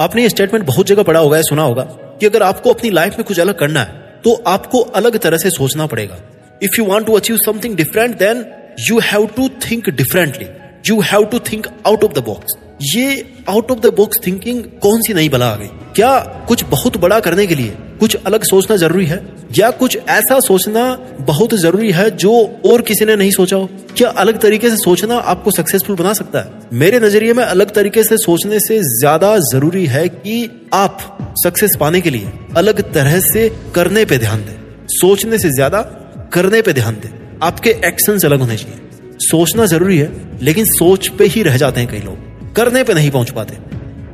आपने ये स्टेटमेंट बहुत जगह पढ़ा होगा या सुना होगा कि अगर आपको अपनी लाइफ में कुछ अलग करना है तो आपको अलग तरह से सोचना पड़ेगा। If you want to achieve something different then you have to think differently you have to think out of the box ये out of the box thinking कौन सी नई बला आ गई? क्या कुछ बहुत बड़ा करने के लिए कुछ अलग सोचना ज़रूरी है? या कुछ ऐसा सोचना बहुत ज़रूरी है जो और किसी ने नहीं सोचा हो? क्या अलग तरीके से सोचना आपको सक्सेसफुल बना सकता है? मेरे नज़रिए में अलग तरीके से सोचने से ज़्यादा ज़रूरी है कि आप सक्सेस पाने के लिए अलग तरह से करने पे ध्यान दें। सोचने से ज़्यादा करने पे ध्यान दें। आपके एक्शन अलग होने चाहिए। सोचना ज़रूरी है, लेकिन सोच पे ही रह जाते हैं कई लोग। करने पे नहीं पहुँच पाते।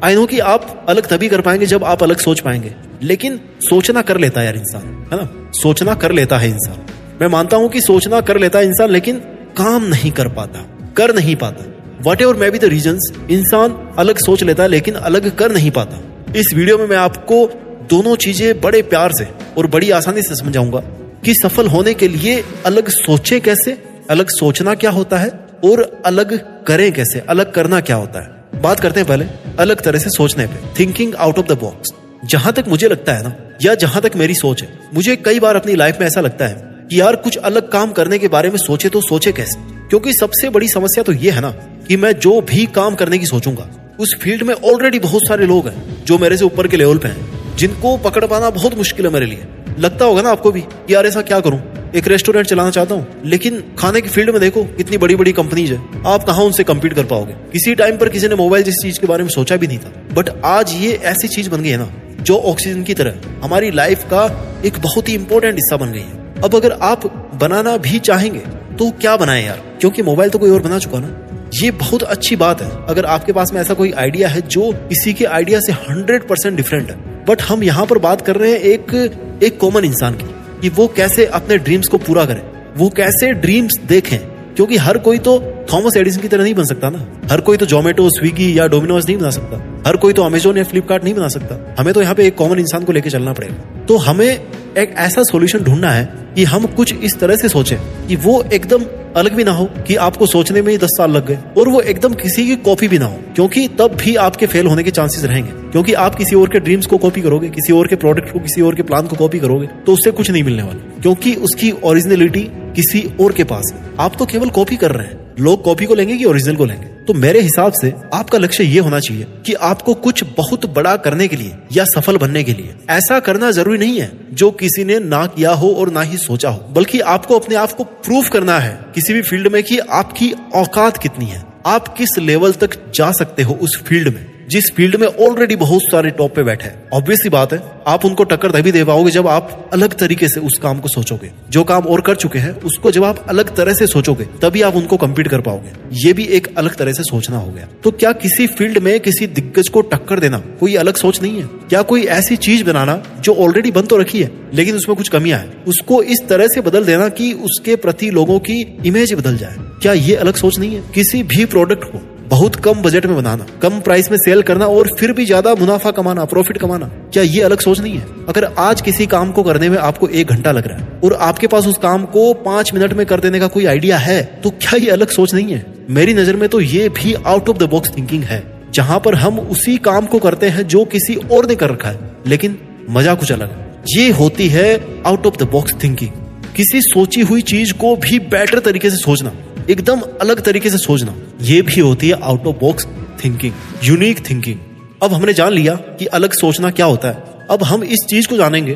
आई नो कि आप अलग तभी कर पाएँगे जब आप अलग सोच पाएँगे। लेकिन सोचना कर लेता है यार इंसान, है ना? सोचना कर लेता है इंसान। मैं मानता हूँ कि सोचना कर लेता है इंसान, लेकिन काम नहीं कर पाता, कर नहीं पाता। Whatever may be the reason इंसान अलग सोच लेता है, लेकिन अलग कर नहीं पाता। इस वीडियो में मैं आपको दोनों चीज़ें बड़े प्यार से और बड़ी आसानी से समझाऊँगा कि सफल होने के लिए अलग सोचे कैसे, अलग सोचना क्या होता है और अलग करें कैसे, अलग करना क्या होता है। बात करते हैं पहले, अलग तरह से सोचने पे thinking out of the box जहाँ तक मुझे लगता है ना, या जहाँ तक मेरी सोच है, मुझे कई बार अपनी लाइफ में ऐसा लगता है कि यार कुछ अलग काम करने के बारे में सोचे तो सोचे कैसे? क्योंकि सबसे बड़ी समस्या तो ये है ना कि मैं जो भी काम करने की सोचूँगा, उस फ़ील्ड में ऑलरेडी बहुत सारे लोग हैं जो मेरे से ऊपर के लेवल पे हैं, जिनको पकड़ पाना बहुत मुश्किल है मेरे लिए। लगता होगा ना आपको भी यार ऐसा क्या करूँ? एक रेस्टोरेंट चलाना चाहता हूँ, लेकिन खाने की फ़ील्ड में देखो कितनी बड़ी बड़ी कंपनीज़ है, आप कहा उनसे कम्पीट कर पाओगे? किसी टाइम पर किसी ने मोबाइल जिस चीज़ के बारे में सोचा भी नहीं था। बट आज ये ऐसी चीज़ बन गई है ना जो ऑक्सीजन की तरह हमारी लाइफ का एक बहुत ही इंपॉर्टेंट हिस्सा बन गई है। अब अगर आप बनाना भी चाहेंगे तो क्या बनाए यार? क्योंकि मोबाइल तो कोई और बना चुका ना। ये बहुत अच्छी बात है। अगर आपके पास में ऐसा कोई आइडिया है जो किसी के आइडिया से हंड्रेड परसेंट डिफरेंट है बट हम यहाँ पर बात कर रहे हैं एक एक कॉमन इंसान की, कि वो कैसे अपने ड्रीम्स को पूरा करे। वो कैसे ड्रीम्स देखें। क्योंकि हर कोई तो थॉमस एडिसन की तरह नहीं बन सकता ना। हर कोई तो जोमेटो स्विगी या डोमिनोज नहीं बना सकता। हर कोई तो अमेजोन या फ्लिपकार्ट नहीं बना सकता। हमें तो यहाँ पे एक कॉमन इंसान को लेकर चलना पड़ेगा। तो हमें एक ऐसा सोल्यूशन ढूंढना है कि हम कुछ इस तरह से सोचें कि वो एकदम अलग भी ना हो, कि आपको सोचने में ही दस साल लग गए, और वो एकदम किसी की कॉपी भी ना हो। क्योंकि तब भी आपके फेल होने के चांसेस रहेंगे। क्योंकि आप किसी और के ड्रीम्स को कॉपी करोगे, किसी और के प्रोडक्ट को, किसी और के प्लान को कॉपी करोगे तो उससे कुछ नहीं मिलने वाला। क्योंकि उसकी ओरिजिनलिटी किसी और के पास। है आप तो केवल कॉपी कर रहे हैं। लोग कॉपी को लेंगे कि ओरिजिनल को लेंगे? तो मेरे हिसाब से आपका लक्ष्य ये होना चाहिए कि आपको कुछ बहुत बड़ा करने के लिए या सफल बनने के लिए। ऐसा करना ज़रूरी नहीं है जो किसी ने ना किया हो और ना ही सोचा हो। बल्कि आपको अपने आप को प्रूफ करना है किसी भी फ़ील्ड में कि आपकी औकात कितनी है। आप किस लेवल तक जा सकते हो उस फ़ील्ड में। जिस फ़ील्ड में ऑलरेडी बहुत सारे टॉप पे बैठे हैं। ऑब्वियसली बात है, आप उनको टक्कर तभी दे पाओगे जब आप अलग तरीके से उस काम को सोचोगे। जो काम और कर चुके हैं, उसको जब आप अलग तरह से सोचोगे, तभी आप उनको कम्पीट कर पाओगे। ये भी एक अलग तरह से सोचना हो गया। तो क्या किसी फ़ील्ड में किसी दिग्गज को टक्कर देना कोई अलग सोच नहीं है? क्या कोई ऐसी चीज़ बनाना जो ऑलरेडी बन तो रखी है, लेकिन उसमें कुछ कमियाँ है? उसको इस तरह से बदल देना कि उसके प्रति लोगों की इमेज बदल जाए। क्या ये अलग सोच नहीं है? किसी भी प्रोडक्ट को बहुत कम बजट में बनाना, कम प्राइस में सेल करना और फिर भी ज़्यादा मुनाफा कमाना प्रॉफिट कमाना, क्या ये अलग सोच नहीं है? अगर आज किसी काम को करने में आपको एक घंटा लग रहा है और आपके पास उस काम को पाँच मिनट में कर देने का कोई आइडिया है तो क्या ये अलग सोच नहीं है? मेरी नज़र में तो ये भी out of the box thinking है, जहाँ पर हम उसी काम को करते हैं जो किसी और ने कर रखा है, लेकिन मज़ा कुछ अलग ये होती है out of the box thinking किसी सोची हुई चीज़ को भी बेटर तरीके से सोचना। एकदम अलग तरीके से सोचना। ये भी होती है out of box thinking unique thinking अब हमने जान लिया कि अलग सोचना क्या होता है। अब हम इस चीज़ को जानेंगे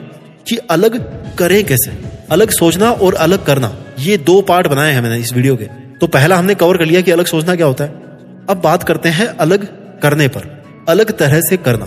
कि अलग करें कैसे। अलग सोचना और अलग करना, ये दो पार्ट बनाए हैं मैंने इस वीडियो के। तो पहला हमने कवर कर लिया कि अलग सोचना क्या होता है। अब बात करते हैं अलग करने पर, अलग तरह से करना।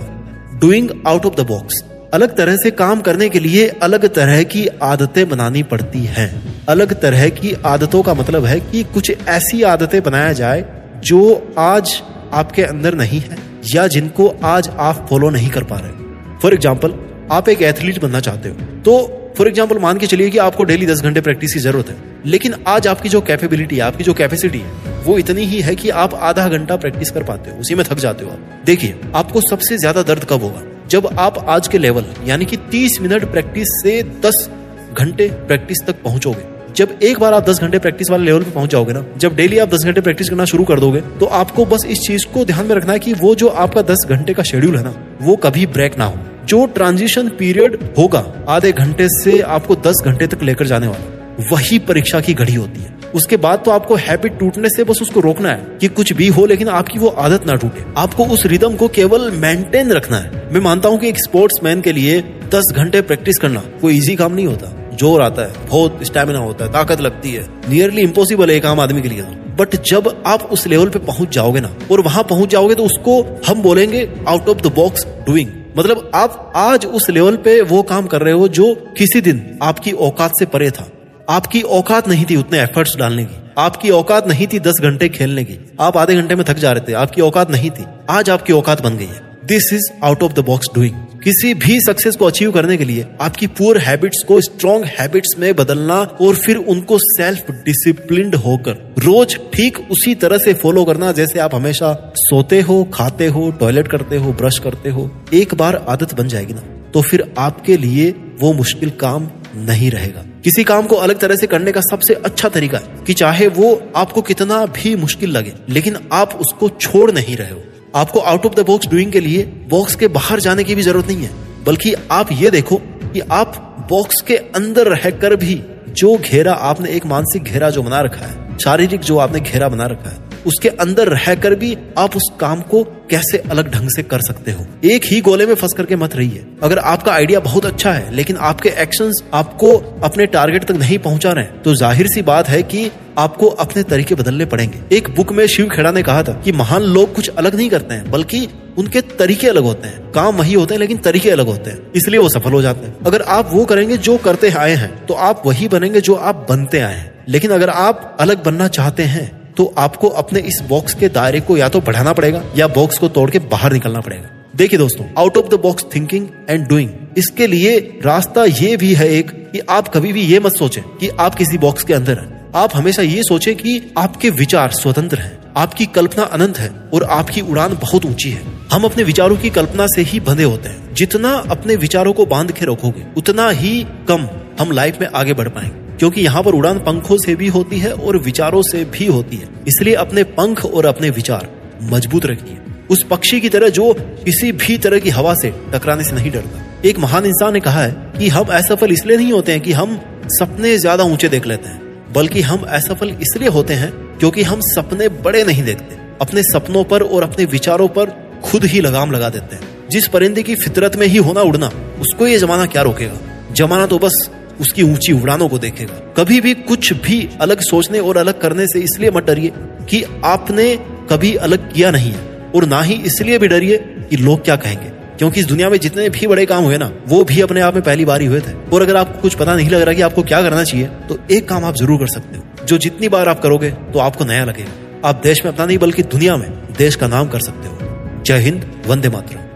Doing out of the box अलग तरह से काम करने के लिए अलग तरह की आदतें बनानी पड़ती हैं। अलग तरह की आदतों का मतलब है कि कुछ ऐसी आदतें बनाया जाए जो आज आपके अंदर नहीं है या जिनको आज आप फॉलो नहीं कर पा रहे। फॉर एग्ज़ाम्पल आप एक एथलीट बनना चाहते हो। तो फॉर एग्ज़ाम्पल मान के चलिए कि आपको डेली दस घंटे प्रैक्टिस की ज़रूरत है। लेकिन आज आपकी जो कैपेबिलिटी है आपकी जो कैपेसिटी है, वो इतनी ही है कि आप आधा घंटा प्रैक्टिस कर पाते हो। उसी में थक जाते हो आप। देखिए, आपको सबसे ज़्यादा दर्द कब होगा? जब आप आज के लेवल यानी कि 30 मिनट प्रैक्टिस से 10 घंटे प्रैक्टिस तक पहुंचोगे। जब एक बार आप दस घंटे प्रैक्टिस वाले लेवल पे पहुँच जाओगे ना, जब डेली आप दस घंटे प्रैक्टिस करना शुरू कर दोगे तो आपको बस इस चीज़ को ध्यान में रखना है कि वो जो आपका दस घंटे का शेड्यूल है ना, वो कभी ब्रेक ना हो। जो ट्रांजिशन पीरियड होगा, आधे घंटे से आपको दस घंटे तक लेकर जाने वाला, वही परीक्षा की घड़ी होती है। उसके बाद तो आपको हैबिट टूटने से बस उसको रोकना है कि कुछ भी हो, लेकिन आपकी वो आदत ना टूटे। आपको उस रिदम को केवल मेंटेन रखना है। मैं मानता हूँ कि एक स्पोर्ट्समैन के लिए दस घंटे प्रैक्टिस करना कोई इजी काम नहीं होता। ज़ोर आता है, बहुत स्टेमिना होता है, ताकत लगती है। नियरली इम्पोसिबल है एक आम आदमी के लिए बट जब आप उस लेवल पे पहुँच जाओगे ना, और वहाँ पहुँच जाओगे तो उसको हम बोलेंगे out of the box doing मतलब आप आज उस लेवल पे वो काम कर रहे हो जो किसी दिन आपकी औकात से परे था। आपकी औकात नहीं थी उतने एफर्ट्स डालने की। आपकी औकात नहीं थी दस घंटे खेलने की। आप आधे घंटे में थक जा रहे थे, आपकी औकात नहीं थी। आज आपकी औकात बन गई है। This is out of the box doing किसी भी सक्सेस को अचीव करने के लिए आपकी पुअर हैबिट्स को स्ट्रॉन्ग हैबिट्स में बदलना और फिर उनको सेल्फ डिसिप्लिन होकर रोज ठीक उसी तरह से फॉलो करना जैसे आप हमेशा सोते हो, खाते हो टॉयलेट करते हो ब्रश करते हो, एक बार आदत बन जाएगी ना तो फिर आपके लिए वो मुश्किल काम नहीं रहेगा। किसी काम को अलग तरह से करने का सबसे अच्छा तरीका है कि चाहे वो आपको कितना भी मुश्किल लगे, लेकिन आप उसको छोड़ नहीं रहे हो। आपको out of the box doing के लिए बॉक्स के बाहर जाने की भी ज़रूरत नहीं है। बल्कि आप ये देखो कि आप बॉक्स के अंदर रहकर भी जो घेरा आपने, एक मानसिक घेरा जो बना रखा है, शारीरिक जो आपने घेरा बना रखा है उसके अंदर रहकर भी आप उस काम को कैसे अलग ढंग से कर सकते हो? एक ही गोले में फंस करके मत रहिए। अगर आपका आइडिया बहुत अच्छा है, लेकिन आपके एक्शन आपको अपने टारगेट तक नहीं पहुँचा रहे तो ज़ाहिर सी बात है कि आपको अपने तरीके बदलने पड़ेंगे। एक बुक में शिव खेड़ा ने कहा था कि महान लोग कुछ अलग नहीं करते हैं, बल्कि उनके तरीके अलग होते हैं। काम वही होते हैं, लेकिन तरीके अलग होते हैं। इसलिए वो सफल हो जाते हैं। अगर आप वो करेंगे जो करते आए हैं तो आप वही बनेंगे जो आप बनते आए हैं। लेकिन अगर आप अलग बनना चाहते हैं तो आपको अपने इस बॉक्स के दायरे को या तो बढ़ाना पड़ेगा या बॉक्स को तोड़ के बाहर निकलना पड़ेगा। देखिए दोस्तों out of the box thinking and doing इसके लिए रास्ता ये भी है एक कि आप कभी भी ये मत सोचें कि आप किसी बॉक्स के अंदर हैं। आप हमेशा ये सोचें कि आपके विचार स्वतंत्र हैं, आपकी कल्पना अनंत है और आपकी उड़ान बहुत ऊँची है। हम अपने विचारों की कल्पना से ही बंधे होते हैं। जितना अपने विचारों को बाँध के रखोगे, उतना ही कम हम लाइफ में आगे बढ़ पाएँगे। क्योंकि यहाँ पर उड़ान पंखों से भी होती है और विचारों से भी होती है। इसलिए अपने पंख और अपने विचार मज़बूत रखिए। उस पक्षी की तरह जो किसी भी तरह की हवा से टकराने से नहीं डरता। एक महान इंसान ने कहा है कि हम असफल इसलिए नहीं होते हैं कि हम सपने ज़्यादा ऊँचे देख लेते हैं, बल्कि हम असफल इसलिए होते हैं क्योंकि हम सपने बड़े नहीं देखते। अपने सपनों पर और अपने विचारों पर खुद ही लगाम लगा देते हैं। जिस परिंदे की फितरत में ही होना उड़ना, उसको ये जमाना क्या रोकेगा? जमाना तो बस उसकी ऊँची उड़ानों को देखेगा। कभी भी कुछ भी अलग सोचने और अलग करने से इसलिए मत डरिए कि आपने कभी अलग किया नहीं है और ना ही इसलिए भी डरिए कि लोग क्या कहेंगे। क्योंकि इस दुनिया में जितने भी बड़े काम हुए ना, वो भी अपने आप में पहली बार ही हुए थे। और अगर आपको कुछ पता नहीं लग रहा कि आपको क्या करना चाहिए तो एक काम आप ज़रूर कर सकते हो। जो जितनी बार आप करोगे तो आपको नया लगेगा। आप देश में अपना नहीं, बल्कि दुनिया में देश का नाम कर सकते हो। जय हिंद, वंदे मातरम।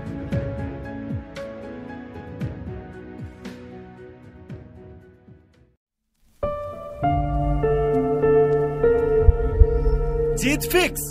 जीत फिक्स